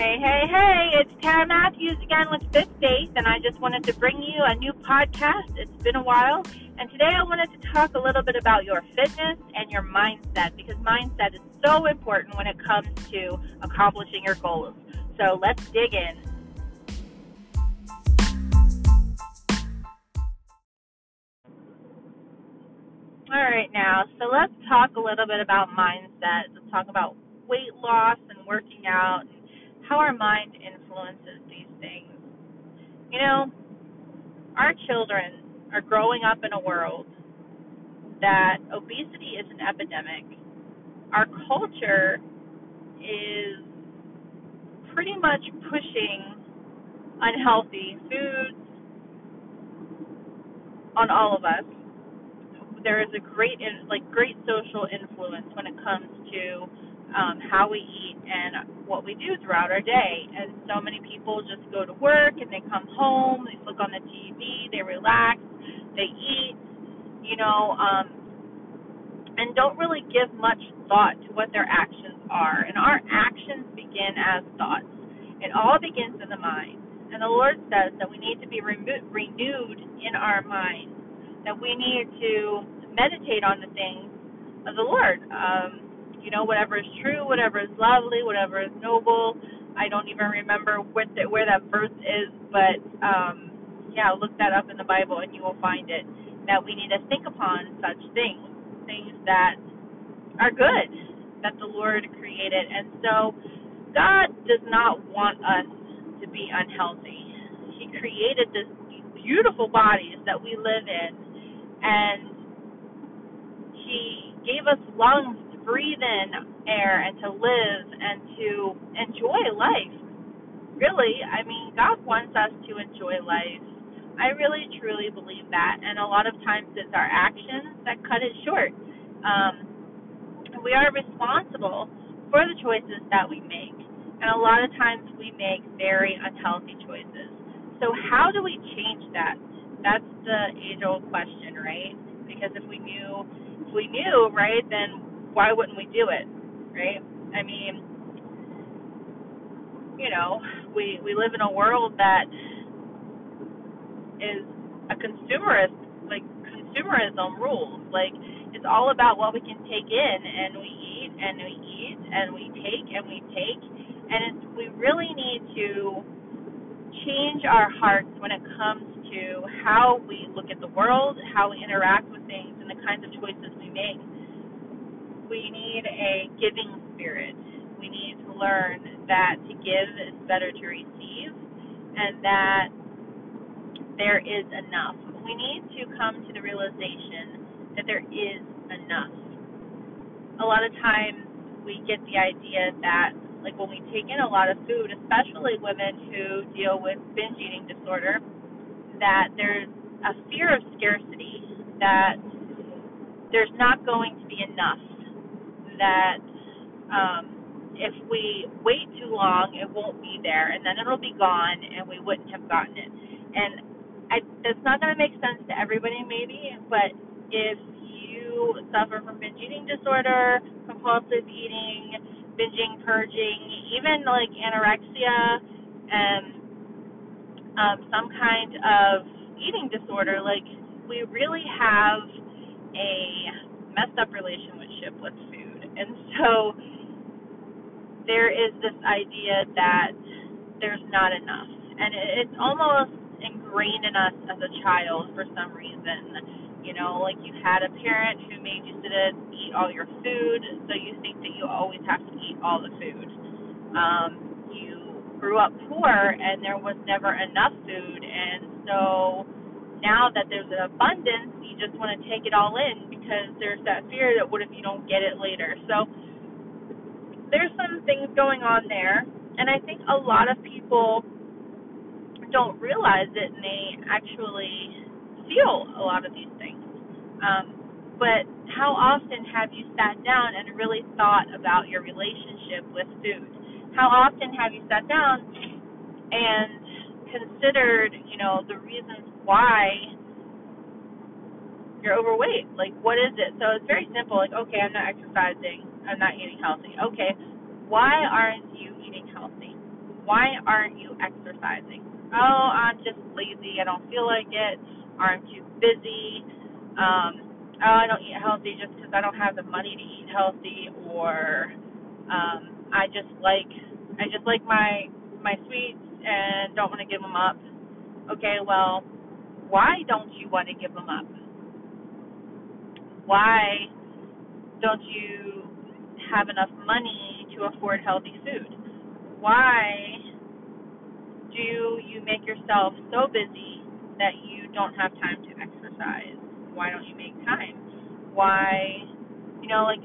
Hey, hey, hey, it's Tara Matthews again with Fit Faith, and I just wanted to bring you a new podcast. It's been a while, and today I wanted to talk a little bit about your fitness and your mindset because mindset is so important when it comes to accomplishing your goals. So let's dig in. All right, now, so let's talk a little bit about mindset. Let's talk about weight loss and working out and how our mind influences these things. You know, our children are growing up in a world that obesity is an epidemic. Our culture is pretty much pushing unhealthy foods on all of us. There is a great, like, great social influence when it comes to um, how we eat and what we do throughout our day. And so many people just go to work and they come home, they look on the TV, they relax, they eat, you know, um, and don't really give much thought to what their actions are. And our actions begin as thoughts. It all begins in the mind. And the Lord says that we need to be re- renewed in our mind, that we need to meditate on the things of the Lord. Um, you know, whatever is true, whatever is lovely, whatever is noble. I don't even remember what the, where that verse is, but um, yeah, look that up in the Bible and you will find it. That we need to think upon such things, things that are good, that the Lord created. And so, God does not want us to be unhealthy. He created this beautiful bodies that we live in, and He gave us lungs breathe in air and to live and to enjoy life. Really, I mean, God wants us to enjoy life. I really truly believe that, and a lot of times it's our actions that cut it short. Um, we are responsible for the choices that we make, and a lot of times we make very unhealthy choices. So, how do we change that? That's the age-old question, right? Because if we knew, if we knew, right, then why wouldn't we do it, right? I mean, you know, we we live in a world that is a consumerist, like consumerism rules. Like it's all about what we can take in, and we eat and we eat and we take and we take, and it's we really need to change our hearts when it comes to how we look at the world, how we interact with things, and the kinds of choices we make we need a giving spirit. We need to learn that to give is better to receive and that there is enough. We need to come to the realization that there is enough. A lot of times we get the idea that like when we take in a lot of food, especially women who deal with binge eating disorder, that there's a fear of scarcity, that there's not going to be enough that um, if we wait too long, it won't be there, and then it'll be gone, and we wouldn't have gotten it. And I, that's not going to make sense to everybody, maybe, but if you suffer from binge eating disorder, compulsive eating, binging, purging, even like anorexia, and um, some kind of eating disorder, like we really have a messed up relationship with and so there is this idea that there's not enough. And it's almost ingrained in us as a child for some reason. You know, like you had a parent who made you sit and eat all your food, so you think that you always have to eat all the food. Um, you grew up poor and there was never enough food, and so now that there's an abundance, you just want to take it all in because there's that fear that what if you don't get it later. So there's some things going on there, and I think a lot of people don't realize it, and they actually feel a lot of these things. Um, but how often have you sat down and really thought about your relationship with food? How often have you sat down and considered, you know, the reasons why you're overweight. Like, what is it? So it's very simple. Like, okay, I'm not exercising. I'm not eating healthy. Okay, why aren't you eating healthy? Why aren't you exercising? Oh, I'm just lazy. I don't feel like it. Or I'm too busy. Um, oh, I don't eat healthy just because I don't have the money to eat healthy. Or um, I just like I just like my my sweets and don't want to give them up. Okay, well, why don't you want to give them up? Why don't you have enough money to afford healthy food? Why do you make yourself so busy that you don't have time to exercise? Why don't you make time? Why, you know, like,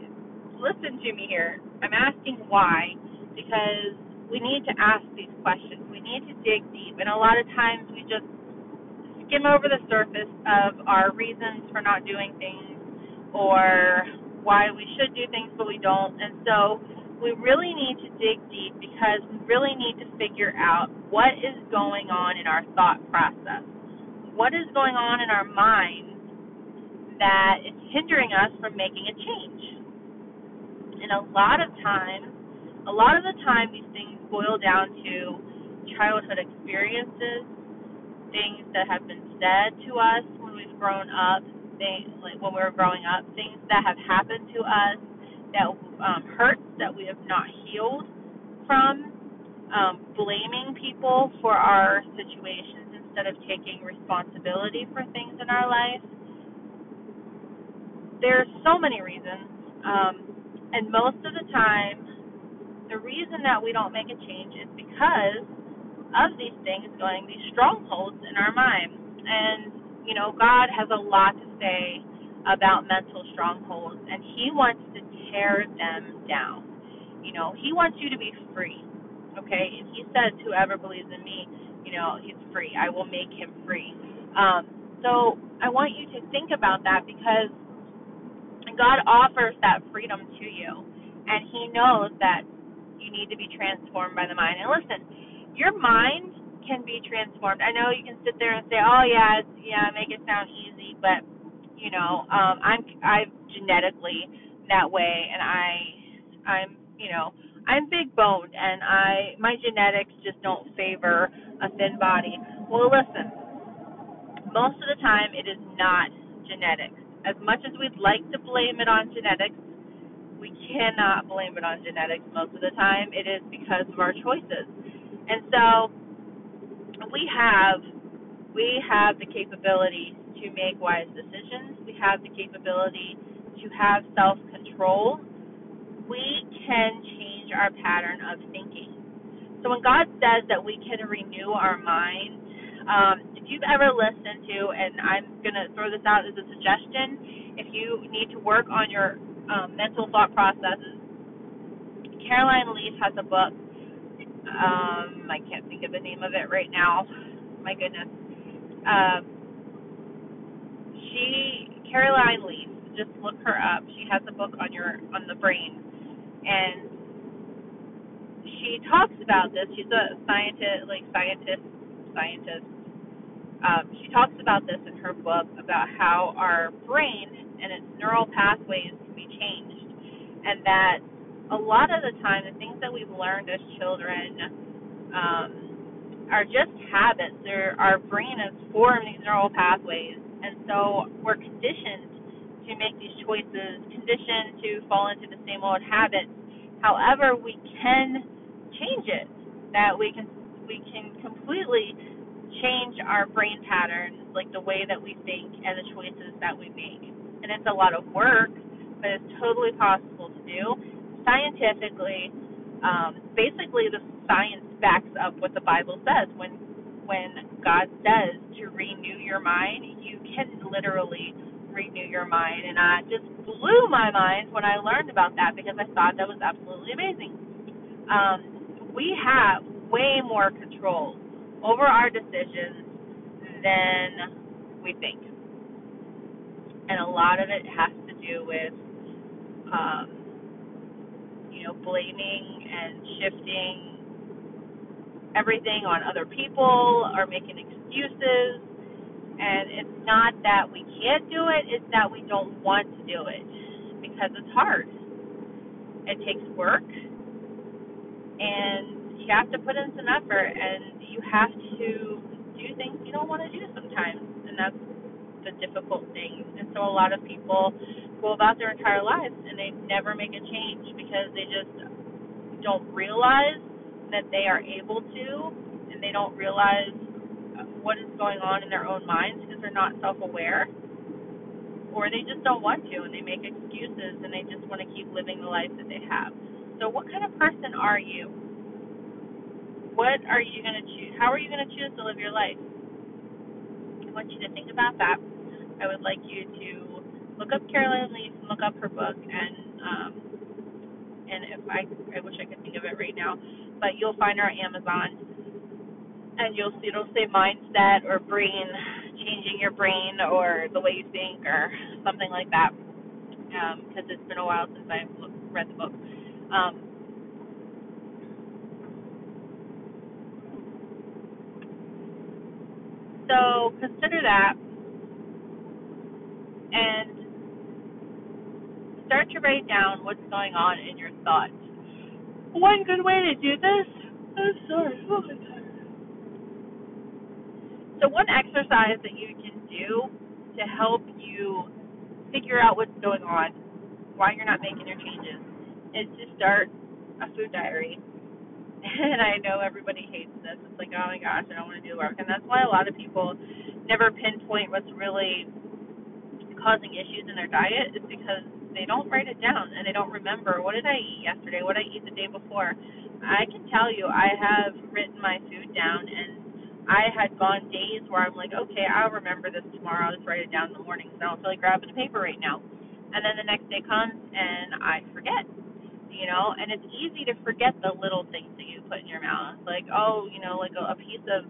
listen to me here. I'm asking why because we need to ask these questions. We need to dig deep. And a lot of times we just skim over the surface of our reasons for not doing things or why we should do things but we don't. And so we really need to dig deep because we really need to figure out what is going on in our thought process. What is going on in our minds that is hindering us from making a change? And a lot of times, a lot of the time, these things boil down to childhood experiences, things that have been said to us when we've grown up, things like when we were growing up, things that have happened to us that um, hurts that we have not healed from, um, blaming people for our situations instead of taking responsibility for things in our life. There's so many reasons, um, and most of the time, the reason that we don't make a change is because of these things going, these strongholds in our mind. And, you know, God has a lot to say about mental strongholds, and He wants to tear them down. You know, He wants you to be free. Okay, and He says, "Whoever believes in Me, you know, He's free. I will make him free." Um, so I want you to think about that because God offers that freedom to you, and He knows that you need to be transformed by the mind. And listen, your mind can be transformed. I know you can sit there and say, "Oh yeah, it's, yeah, make it sound easy," but you know, um, I'm I'm genetically that way, and I I'm you know I'm big boned, and I my genetics just don't favor a thin body. Well, listen, most of the time it is not genetics. As much as we'd like to blame it on genetics, we cannot blame it on genetics most of the time. It is because of our choices. And so we have we have the capability to make wise decisions. We have the capability to have self control. We can change our pattern of thinking. So when God says that we can renew our mind, um, if you've ever listened to, and I'm going to throw this out as a suggestion, if you need to work on your um, mental thought processes, Caroline Leaf has a book. Um, I can't think of the name of it right now. My goodness. Um, she Caroline Leaf. Just look her up. She has a book on your on the brain, and she talks about this. She's a scientist, like scientist, scientist. Um, she talks about this in her book about how our brain and its neural pathways can be changed, and that a lot of the time the things that we've learned as children um, are just habits. They're, our brain has formed these neural pathways and so we're conditioned to make these choices, conditioned to fall into the same old habits. However, we can change it. That we can we can completely change our brain patterns, like the way that we think and the choices that we make. And it's a lot of work, but it's totally possible to do. Scientifically, um, basically the science backs up what the Bible says. When when God says to renew your mind, you can literally renew your mind. And I just blew my mind when I learned about that because I thought that was absolutely amazing. Um, we have way more control over our decisions than we think. And a lot of it has to do with, um, know, blaming and shifting everything on other people or making excuses. And it's not that we can't do it, it's that we don't want to do it because it's hard. It takes work and you have to put in some effort and you have to do things you don't want to do sometimes and that's the difficult thing and so a lot of people go about their entire lives and they never make a change because they just don't realize that they are able to and they don't realize what is going on in their own minds because they're not self aware or they just don't want to and they make excuses and they just want to keep living the life that they have. So what kind of person are you? What are you going to choose? How are you going to choose to live your life? I want you to think about that. I would like you to look up Caroline Leaf, and look up her book, and um, and if I I wish I could think of it right now, but you'll find her on Amazon, and you'll see it'll say mindset or brain, changing your brain or the way you think or something like that, because um, it's been a while since I've read the book. Um, so consider that and start to write down what's going on in your thoughts. One good way to do this, I'm sorry, oh, I'm tired. So, one exercise that you can do to help you figure out what's going on, why you're not making your changes, is to start a food diary. And I know everybody hates this. It's like, oh my gosh, I don't want to do work. And that's why a lot of people never pinpoint what's really causing issues in their diet is because they don't write it down and they don't remember what did I eat yesterday, what did I eat the day before. I can tell you, I have written my food down and I had gone days where I'm like, okay, I'll remember this tomorrow. I'll just write it down in the morning because I don't feel like grabbing a paper right now. And then the next day comes and I forget you know, and it's easy to forget the little things that you put in your mouth, like oh, you know, like a, a piece of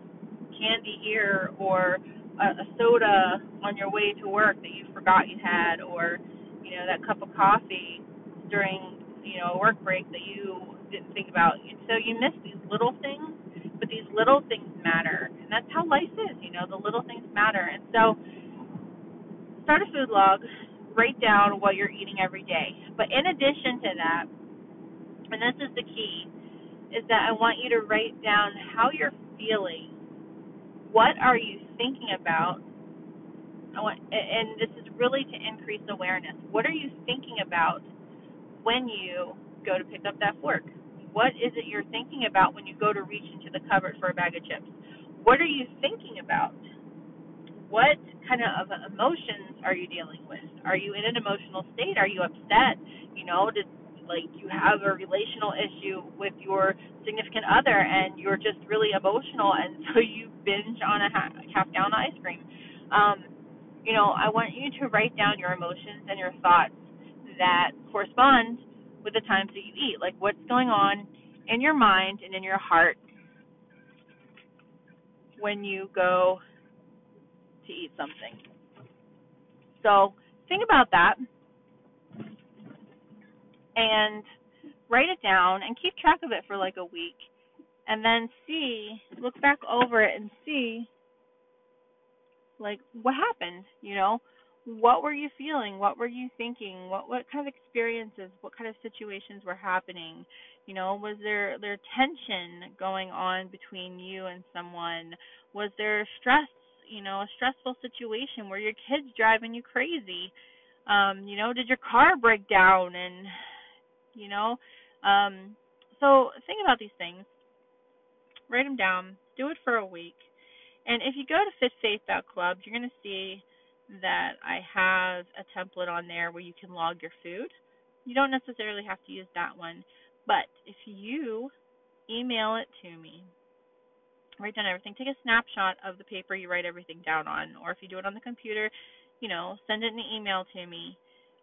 candy here or a, a soda on your way to work that you forgot you had, or you know that cup of coffee during you know a work break that you didn't think about. So you miss these little things, but these little things matter, and that's how life is. You know, the little things matter, and so start a food log. Write down what you're eating every day. But in addition to that, and this is the key, is that I want you to write down how you're feeling. What are you thinking about? I want, and this is really to increase awareness. What are you thinking about when you go to pick up that fork? What is it you're thinking about when you go to reach into the cupboard for a bag of chips? What are you thinking about? What kind of emotions are you dealing with? Are you in an emotional state? Are you upset? You know, like you have a relational issue with your significant other and you're just really emotional and so you binge on a half gallon of ice cream. Um you know i want you to write down your emotions and your thoughts that correspond with the times that you eat. Like what's going on in your mind and in your heart when you go to eat something. So think about that and write it down and keep track of it for like a week and then see look back over it and see like what happened you know? What were you feeling? What were you thinking? What what kind of experiences what kind of situations were happening? You know was there there tension going on between you and someone? Was there stress you know a stressful situation where your kids driving you crazy? Um you know did your car break down and you know? Um, so think about these things, write them down, do it for a week. And if you go to Club, you're going to see that I have a template on there where you can log your food. You don't necessarily have to use that one, but if you email it to me, write down everything, take a snapshot of the paper you write everything down on, or if you do it on the computer, you know, send it in an email to me.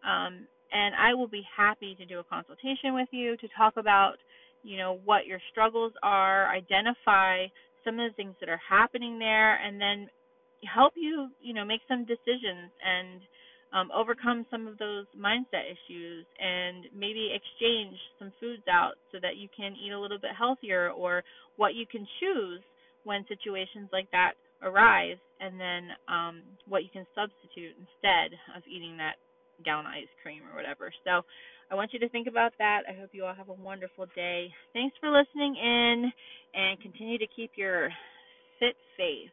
Um, and I will be happy to do a consultation with you to talk about, you know, what your struggles are, identify some of the things that are happening there, and then help you, you know, make some decisions and um, overcome some of those mindset issues and maybe exchange some foods out so that you can eat a little bit healthier or what you can choose when situations like that arise and then um, what you can substitute instead of eating that down ice cream or whatever. So I want you to think about that. I hope you all have a wonderful day. Thanks for listening in and continue to keep your fit faith.